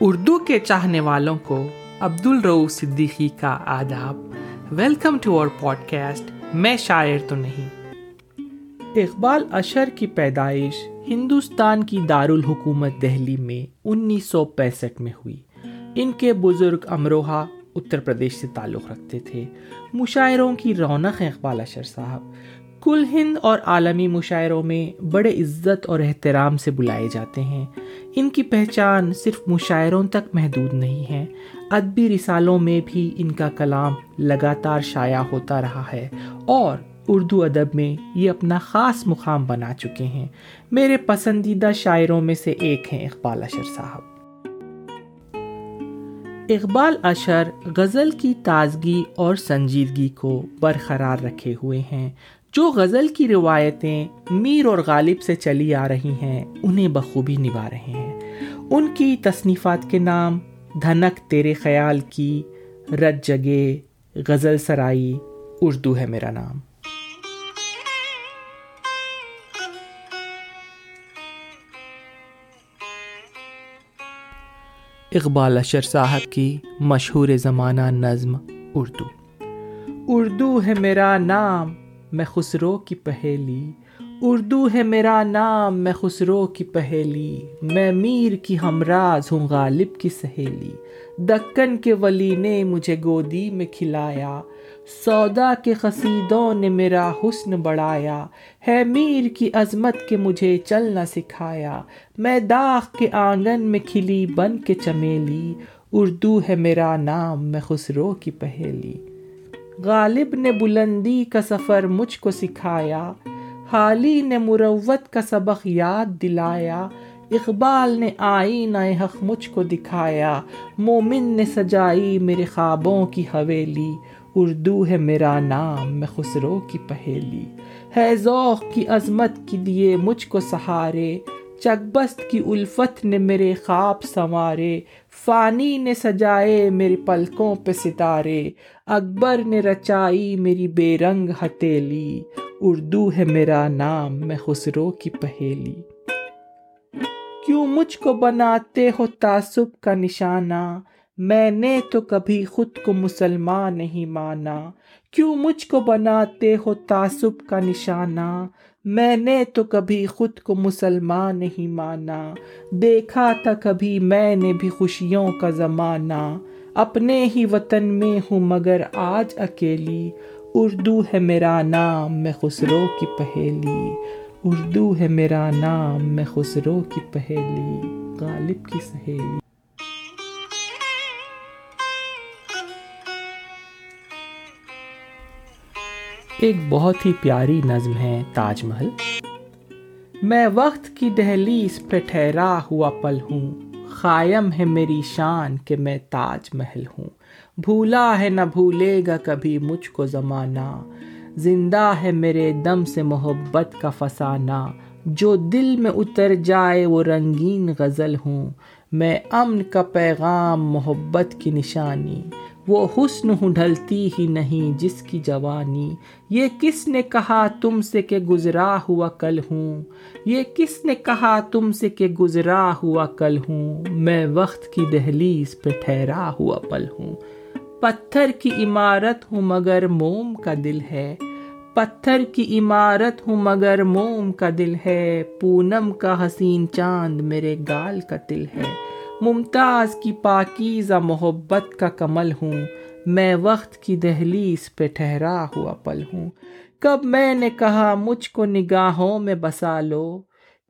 اردو کے چاہنے والوں کو عبد الرو صدیقی کا آداب۔ Welcome to our podcast میں شاعر تو نہیں۔ اقبال اشر کی پیدائش ہندوستان کی دارالحکومت دہلی میں انیس سو پینسٹھ میں ہوئی۔ ان کے بزرگ امروہا اتر پردیش سے تعلق رکھتے تھے۔ مشاعروں کی رونق ہیں اقبال اشر صاحب۔ کل ہند اور عالمی مشاعروں میں بڑے عزت اور احترام سے بلائے جاتے ہیں۔ ان کی پہچان صرف مشاعروں تک محدود نہیں ہے، ادبی رسالوں میں بھی ان کا کلام لگاتار شائع ہوتا رہا ہے۔ اور اردو ادب میں یہ اپنا خاص مقام بنا چکے ہیں۔ میرے پسندیدہ شاعروں میں سے ایک ہیں اقبال اشر صاحب۔ اقبال اشر غزل کی تازگی اور سنجیدگی کو برقرار رکھے ہوئے ہیں۔ جو غزل کی روایتیں میر اور غالب سے چلی آ رہی ہیں، انہیں بخوبی نبھا رہے ہیں۔ ان کی تصنیفات کے نام دھنک تیرے خیال کی رج جگے، غزل سرائی، اردو ہے میرا نام۔ اقبال اشر صاحب کی مشہور زمانہ نظم اردو۔ اردو ہے میرا نام میں خسرو کی پہیلی۔ اردو ہے میرا نام، میں خسرو کی پہیلی۔ میں میر کی ہمراز ہوں، غالب کی سہیلی۔ دکن کے ولی نے مجھے گودی میں کھلایا۔ سودا کے قصیدوں نے میرا حسن بڑھایا۔ ہے میر کی عظمت کے مجھے چلنا سکھایا۔ میں داغ کے آنگن میں کھلی بن کے چمیلی۔ اردو ہے میرا نام، میں خسرو کی پہیلی۔ غالب نے بلندی کا سفر مجھ کو سکھایا، حالی نے مروت کا سبق یاد دلایا، اقبال نے آئین حق مجھ کو دکھایا، مومن نے سجائی میرے خوابوں کی حویلی، اردو ہے میرا نام، میں خسرو کی پہیلی۔ ہے ذوق کی عظمت کی دیے مجھ کو سہارے چکبست کی الفت نے میرے خواب سنوارے، فانی نے سجائے میری پلکوں پہ ستارے، اکبر نے رچائی میری بے رنگ ہتیلی اردو ہے میرا نام، میں خسرو کی پہیلی۔ کیوں مجھ کو بناتے ہو تعصب کا نشانہ؟ میں نے تو کبھی خود کو مسلمان نہیں مانا۔ کیوں مجھ کو بناتے ہو تعصب کا نشانہ؟ میں نے تو کبھی خود کو مسلمان نہیں مانا۔ دیکھا تھا کبھی میں نے بھی خوشیوں کا زمانہ۔ اپنے ہی وطن میں ہوں مگر آج اکیلی۔ اردو ہے میرا نام، میں خسرو کی پہیلی اردو ہے میرا نام، میں خسرو کی پہیلی غالب کی سہیلی۔ ایک بہت ہی پیاری نظم ہے تاج محل۔ میں وقت کی دہلیز پہ ٹھہرا ہوا پل ہوں۔ قائم ہے میری شان کہ میں تاج محل ہوں۔ بھولا ہے نہ بھولے گا کبھی مجھ کو زمانہ۔ زندہ ہے میرے دم سے محبت کا فسانہ۔ جو دل میں اتر جائے وہ رنگین غزل ہوں۔ میں امن کا پیغام محبت کی نشانی۔ وہ حسن ڈھلتی ہی نہیں جس کی جوانی۔ یہ کس نے کہا تم سے کہ گزرا ہوا کل ہوں؟ یہ کس نے کہا تم سے کہ گزرا ہوا کل ہوں؟ میں وقت کی دہلیز پہ ٹھہرا ہوا پل ہوں۔ پتھر کی عمارت ہوں مگر موم کا دل ہے۔ پتھر کی عمارت ہوں مگر موم کا دل ہے۔ پونم کا حسین چاند میرے گال کا تل ہے۔ ممتاز کی پاکیزہ محبت کا کمل ہوں۔ میں وقت کی دہلیز پہ ٹھہرا ہوا پل ہوں۔ کب میں نے کہا مجھ کو نگاہوں میں بسا لو۔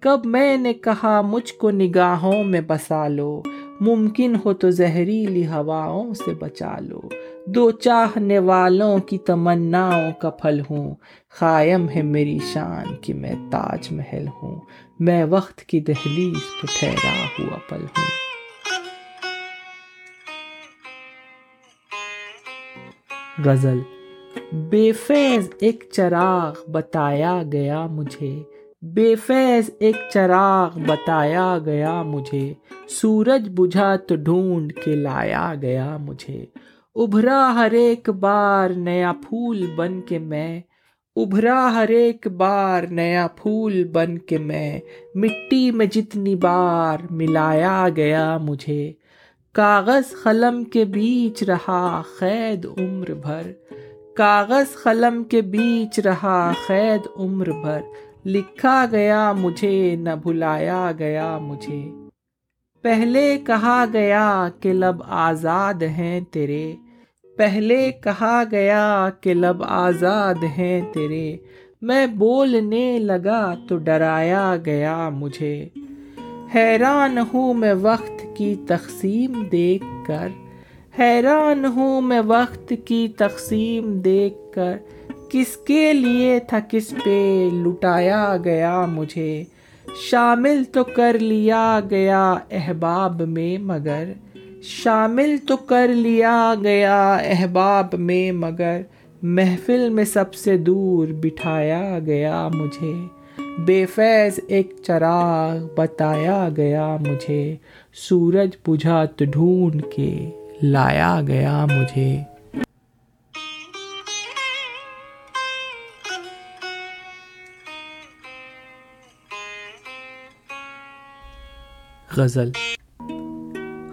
کب میں نے کہا مجھ کو نگاہوں میں بسا لو۔ ممکن ہو تو زہریلی ہواؤں سے بچا لو۔ دو چاہنے والوں کی تمناؤں کا پھل ہوں۔ قائم ہے میری شان کہ میں تاج محل ہوں۔ میں وقت کی دہلیز پہ ٹھہرا ہوا پل ہوں۔ غزل۔ بے فیض ایک چراغ بتایا گیا مجھے۔ بے فیض ایک چراغ بتایا گیا مجھے۔ سورج بجھا تو ڈھونڈ کے لایا گیا مجھے۔ ابھرا ہر ایک بار نیا پھول بن کے میں۔ ابھرا ہر ایک بار نیا پھول بن کے میں۔ مٹی میں جتنی بار ملایا گیا مجھے۔ کاغذ قلم کے بیچ رہا قید عمر بھر۔ کاغذ قلم کے بیچ رہا قید عمر بھر۔ لکھا گیا مجھے، نہ بھلایا گیا مجھے۔ پہلے کہا گیا کہ لب آزاد ہیں تیرے۔ پہلے کہا گیا کہ لب آزاد ہیں تیرے۔ میں بولنے لگا تو ڈرایا گیا مجھے۔ حیران ہوں میں وقت کی تقسیم دیکھ کر، حیران ہوں میں وقت کی تقسیم دیکھ کر، کس کے لیے تھا، کس پہ لٹایا گیا مجھے؟ شامل تو کر لیا گیا احباب میں، مگر شامل تو کر لیا گیا احباب میں، مگر محفل میں سب سے دور بٹھایا گیا مجھے۔ بے فیض ایک چراغ بتایا گیا مجھے، سورج بجھات ڈھونڈ کے لایا گیا مجھے۔ غزل۔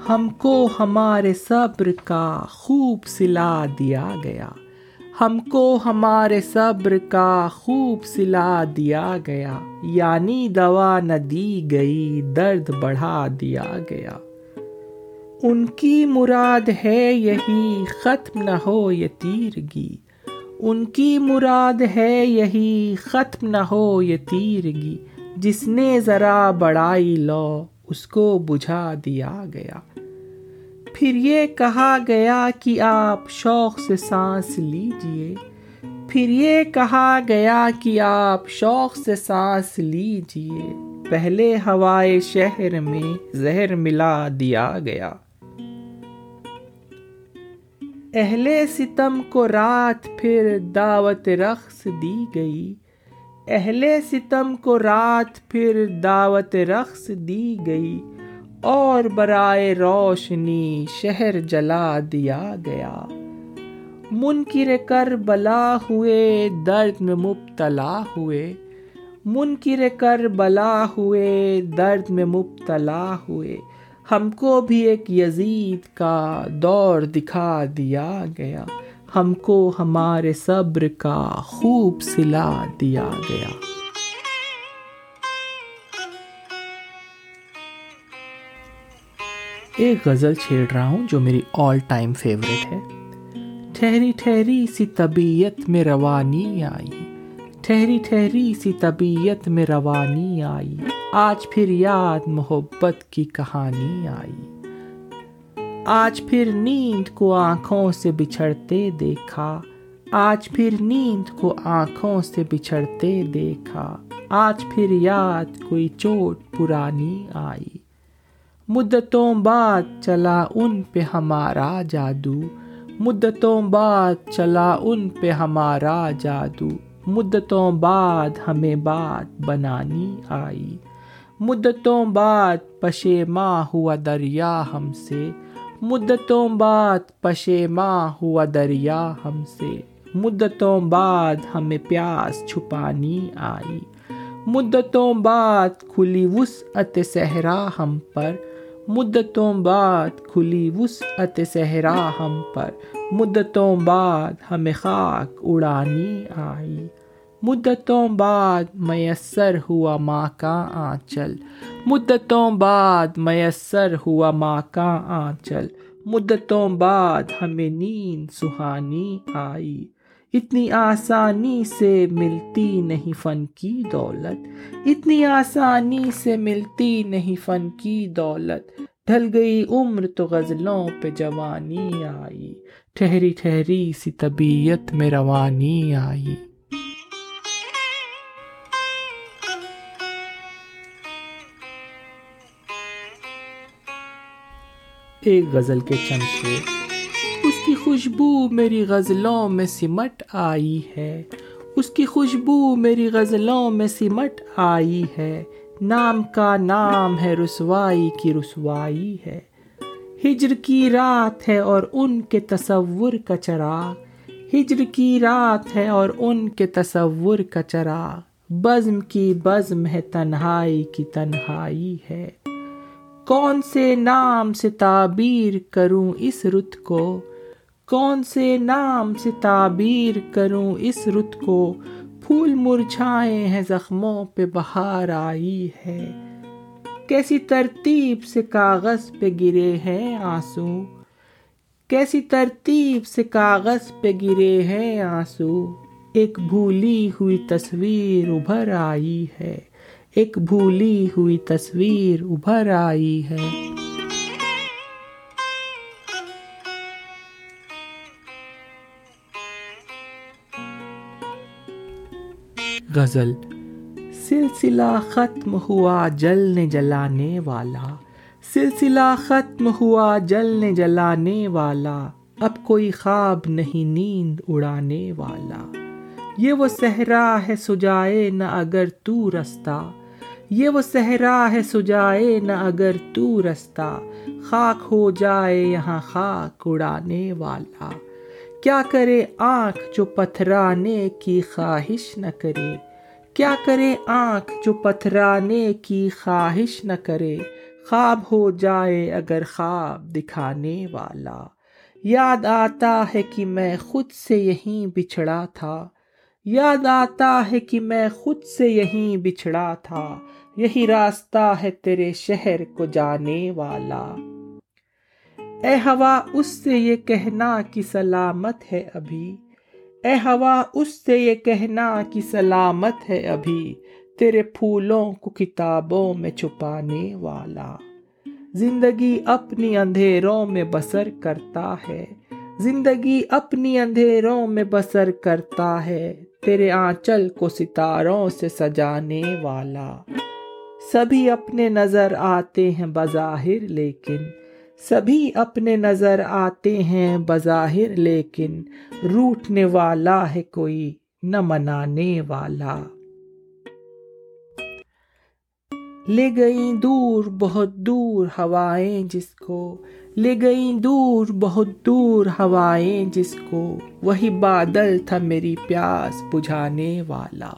ہم کو ہمارے صبر کا خوب سلا دیا گیا۔ ہم کو ہمارے صبر کا خوب سلا دیا گیا یعنی دوا نہ دی گئی، درد بڑھا دیا گیا۔ ان کی مراد ہے یہی، ختم نہ ہو یہ تیرگی۔ ان کی مراد ہے یہی، ختم نہ ہو یہ تیرگی۔ جس نے ذرا بڑائی لو، اس کو بجھا دیا گیا۔ پھر یہ کہا گیا کہ آپ شوق سے سانس لیجیے۔ پھر یہ کہا گیا کہ آپ شوق سے سانس لیجیے۔ پہلے ہوائے شہر میں زہر ملا دیا گیا۔ اہل ستم کو رات پھر دعوت رقص دی گئی۔ اہل ستم کو رات پھر دعوت رقص دی گئی۔ اور برائے روشنی شہر جلا دیا گیا۔ منکر کر بلا ہوئے، درد میں مبتلا ہوئے۔ منکر کر بلا ہوئے، درد میں مبتلا ہوئے۔ ہم کو بھی ایک یزید کا دور دکھا دیا گیا۔ ہم کو ہمارے صبر کا خوب سلا دیا گیا۔ ایک غزل چھیڑ رہا ہوں جو میری آل ٹائم فیوریٹ ہے۔ ٹھہری ٹھہری سی طبیعت میں روانی آئی۔ ٹھہری ٹھہری سی طبیعت میں روانی آئی۔ آج پھر یاد محبت کی کہانی آئی۔ آج پھر نیند کو آنکھوں سے بچھڑتے دیکھا۔ آج پھر نیند کو آنکھوں سے بچھڑتے دیکھا۔ آج پھر یاد کوئی چوٹ پرانی آئی۔ مدتوں بعد چلا ان پہ ہمارا جادو۔ مدتوں بعد چلا ان پہ ہمارا جادو۔ مدتوں بعد ہمیں بات بنانی آئی۔ مدتوں بعد پشیماں ہوا دریا ہم سے۔ مدتوں بعد پشیماں ہوا دریا ہم سے۔ مدتوں بعد ہمیں پیاس چھپانی آئی۔ مدتوں بعد کھلی وسعت صحرا ہم پر۔ مدتوں بعد کھلی وسعت صحرا ہم پر۔ مدتوں بعد ہمیں خاک اڑانی آئی۔ مدتوں بعد میسر ہوا ماں کا آنچل مدتوں بعد میسر ہوا ماں کا آنچل مدتوں بعد ہمیں نیند سہانی آئی۔ اتنی آسانی سے ملتی نہیں فن کی دولت، اتنی آسانی سے ملتی نہیں فن کی دولت۔ ڈھل گئی عمر تو غزلوں پہ جوانی آئی، ٹھہری ٹھہری سی طبیعت میں روانی آئی۔ ایک غزل کے چند شیر اس کی خوشبو میری غزلوں میں سمٹ آئی ہے۔ اس کی خوشبو میری غزلوں میں سمٹ آئی ہے۔ نام کا نام ہے رسوائی کی رسوائی ہے۔ ہجر کی رات ہے اور ان کے تصور کا چراغ ہجر کی رات ہے اور ان کے تصور کا چراغ بزم کی بزم ہے تنہائی کی تنہائی ہے۔ کون سے نام سے تعبیر کروں اس رت کو؟ کون سے نام سے تعبیر کروں اس رت کو؟ پھول مرجھائے ہیں، زخموں پہ بہار آئی ہے۔ کیسی ترتیب سے کاغذ پہ گرے ہیں آنسو؟ کیسی ترتیب سے کاغذ پہ گرے ہیں آنسو؟ ایک بھولی ہوئی تصویر ابھر آئی ہے۔ ایک بھولی ہوئی تصویر ابھر آئی ہے۔ غزل۔ سلسلہ ختم ہوا جلنے جلانے والا۔ سلسلہ ختم ہوا جلنے جلانے والا۔ اب کوئی خواب نہیں نیند اڑانے والا۔ یہ وہ صحرا ہے سجائے نہ اگر تو رستہ۔ یہ وہ صحرا ہے سجائے نہ اگر تو رستہ۔ خاک ہو جائے یہاں خاک اڑانے والا۔ کیا کرے آنکھ جو پتھرانے کی خواہش نہ کرے؟ کیا کرے آنکھ جو پتھرانے کی خواہش نہ کرے؟ خواب ہو جائے اگر خواب دکھانے والا۔ یاد آتا ہے کہ میں خود سے یہیں بچھڑا تھا۔ یاد آتا ہے کہ میں خود سے یہیں بچھڑا تھا۔ یہی راستہ ہے تیرے شہر کو جانے والا۔ اے ہوا، اس سے یہ کہنا کہ سلامت ہے ابھی۔ اے ہوا، اس سے یہ کہنا کہ سلامت ہے ابھی۔ تیرے پھولوں کو کتابوں میں چھپانے والا۔ زندگی اپنی اندھیروں میں بسر کرتا ہے۔ زندگی اپنی اندھیروں میں بسر کرتا ہے۔ تیرے آنچل کو ستاروں سے سجانے والا۔ سبھی اپنے نظر آتے ہیں بظاہر، لیکن سبھی اپنے نظر آتے ہیں بظاہر، لیکن روٹنے والا ہے کوئی، نہ منانے والا۔ لے گئی دور بہت دور ہوائیں جس کو، لے گئی دور بہت دور ہوائیں جس کو۔ وہی بادل تھا میری پیاس بجھانے والا۔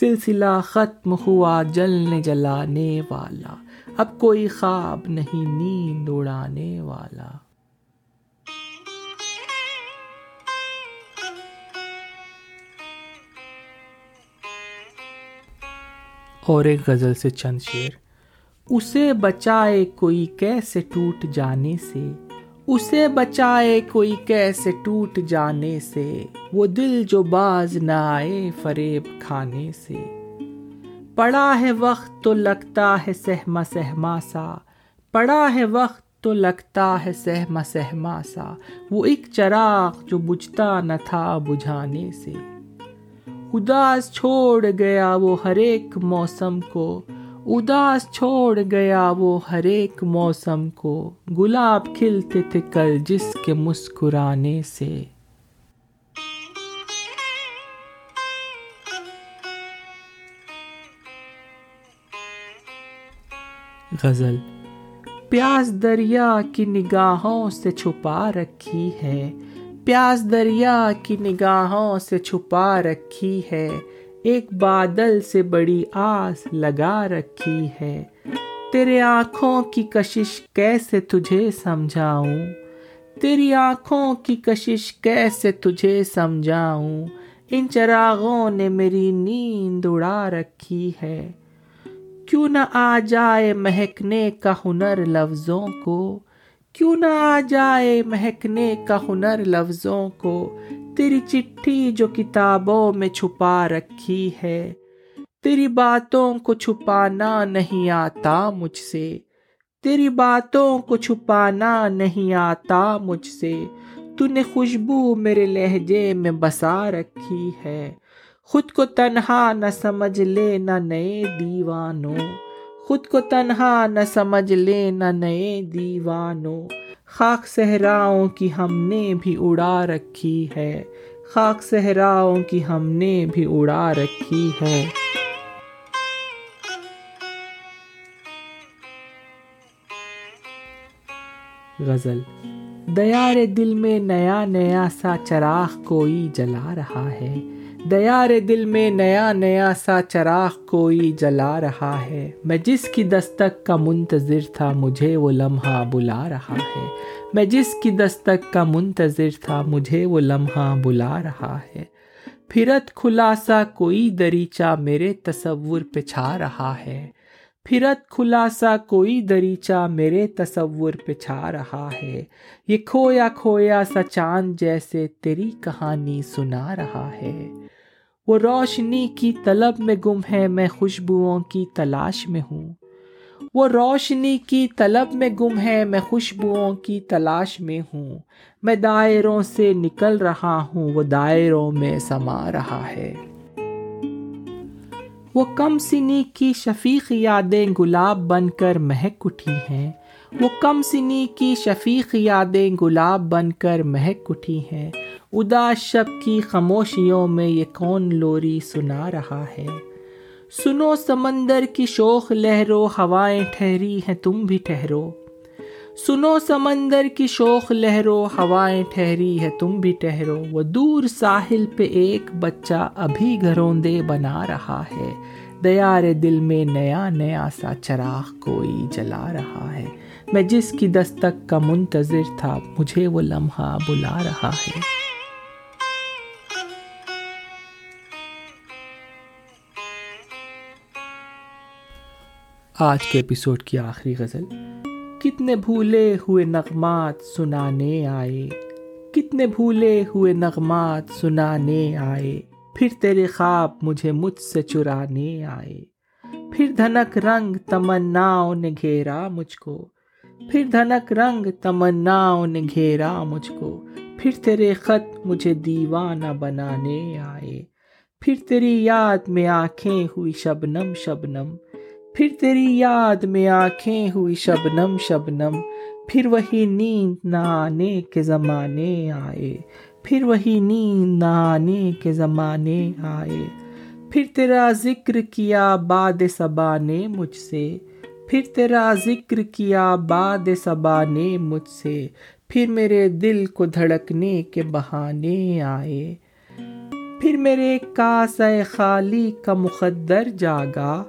سلسلہ ختم ہوا، جلنے جلانے والا۔ اب کوئی خواب نہیں، نیند اڑانے والا۔ اور ایک غزل سے چند شیر اسے بچائے کوئی کیسے ٹوٹ جانے سے؟ اسے بچائے کوئی کیسے ٹوٹ جانے سے، وہ دل جو باز نہ آئے فریب کھانے سے۔ پڑا ہے وقت تو لگتا ہے سہما سہما سا۔ پڑا ہے وقت تو لگتا ہے سہما سہما سا۔ وہ ایک چراغ جو بجھتا نہ تھا بجھانے سے۔ اداس چھوڑ گیا وہ ہر ایک موسم کو۔ اداس چھوڑ گیا وہ ہر ایک موسم کو۔ گلاب کھلتے تھے کل جس کے مسکرانے سے۔ غزل۔ پیاس دریا کی نگاہوں سے چھپا رکھی ہے۔ پیاس دریا کی نگاہوں سے چھپا رکھی ہے۔ ایک بادل سے بڑی آس لگا رکھی ہے۔ تیرے آنکھوں کی کشش کیسے تجھے سمجھاؤں؟ تیری آنکھوں کی کشش کیسے تجھے سمجھاؤں؟ ان چراغوں نے میری نیند اڑا رکھی ہے۔ کیوں نہ آ جائے مہکنے کا ہنر لفظوں کو؟ کیوں نہ آ جائے مہکنے کا ہنر لفظوں کو؟ تیری چٹھی جو کتابوں میں چھپا رکھی ہے، تیری باتوں کو چھپانا نہیں آتا مجھ سے۔ تیری باتوں کو چھپانا نہیں آتا مجھ سے۔ تو نے خوشبو میرے لہجے میں بسا رکھی ہے۔ خود کو تنہا نہ سمجھ لے نہ نئے دیوانوں۔ خود کو تنہا نہ سمجھ لے نہ نئے دیوانوں۔ خاک صحراؤں کی ہم نے بھی اڑا رکھی ہے۔ خاک صحراؤں کی ہم نے بھی اڑا رکھی ہے۔ غزل دیار دل میں نیا نیا سا چراغ کوئی جلا رہا ہے۔ دیار دل میں نیا نیا سا چراغ کوئی جلا رہا ہے۔ میں جس کی دستک کا منتظر تھا، مجھے وہ لمحہ بلا رہا ہے۔ میں جس کی دستک کا منتظر تھا، مجھے وہ لمحہ بلا رہا ہے۔ پھرت کھلا سا کوئی دریچہ میرے تصور پچھا رہا ہے۔ پھرت کھلا سا کوئی دریچہ میرے تصور پہ چھا رہا ہے۔ یہ کھویا کھویا سا چاند جیسے تیری کہانی سنا رہا ہے۔ وہ روشنی کی طلب میں گم ہے، میں خوشبوؤں کی تلاش میں ہوں۔ وہ روشنی کی طلب میں گم ہے، میں خوشبوؤں کی تلاش میں ہوں۔ میں دائروں سے نکل رہا ہوں، وہ دائروں میں سما رہا ہے۔ وہ کم سنی کی شفیق یادیں گلاب بن کر مہک اٹھی ہیں۔ وہ کم سنی کی شفیق یادیں گلاب بن کر مہک اٹھی ہیں۔ اداس شب کی خاموشیوں میں یہ کون لوری سنا رہا ہے۔ سنو سمندر کی شوخ لہرو، ہوائیں ٹھہری ہیں، تم بھی ٹھہرو۔ سنو سمندر کی شوخ لہرو، ہوائیں ٹھہری ہے تم بھی ٹھہرو وہ دور ساحل پہ ایک بچہ ابھی گھروندے بنا رہا ہے۔ دیار دل میں نیا نیا سا چراغ کوئی جلا رہا ہے۔ میں جس کی دستک کا منتظر تھا، مجھے وہ لمحہ بلا رہا ہے۔ آج کے ایپیسوڈ کی آخری غزل۔ کتنے بھولے ہوئے نغمات سنانے آئے، کتنے بھولے ہوئے نغمات سنانے آئے، پھر تیرے خواب مجھے مجھ سے چرانے آئے۔ پھر دھنک رنگ تمناؤں نے گھیرا مجھ کو، پھر دھنک رنگ تمناؤں نے گھیرا مجھ کو۔ پھر تیرے خط مجھے دیوانہ بنانے آئے۔ پھر تیری یاد میں آنکھیں ہوئی شبنم شبنم پھر تیری یاد میں آنکھیں ہوئی شبنم شبنم۔ پھر وہی نیند نہ آنے کے زمانے آئے۔ پھر وہی نیند نہ آنے کے زمانے آئے۔ پھر تیرا ذکر کیا باد صبا نے مجھ سے۔ پھر تیرا ذکر کیا باد صبا نے مجھ سے۔ پھر میرے دل کو دھڑکنے کے بہانے آئے۔ پھر میرے کاسہ خالی کا مقدر جاگا۔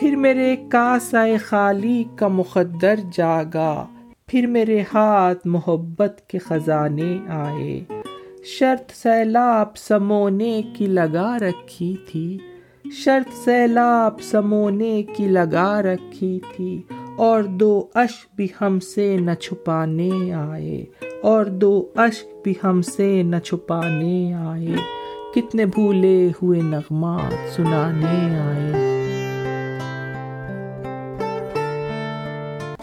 پھر میرے کاسائے خالی کا مقدر جاگا۔ پھر میرے ہاتھ محبت کے خزانے آئے۔ شرط سیلاب سمونے کی لگا رکھی تھی۔ شرط سیلاب سمونے کی لگا رکھی تھی۔ اور دو اشک بھی ہم سے نہ چھپانے آئے۔ اور دو اشک بھی ہم سے نہ چھپانے آئے۔ کتنے بھولے ہوئے نغمات سنانے آئے۔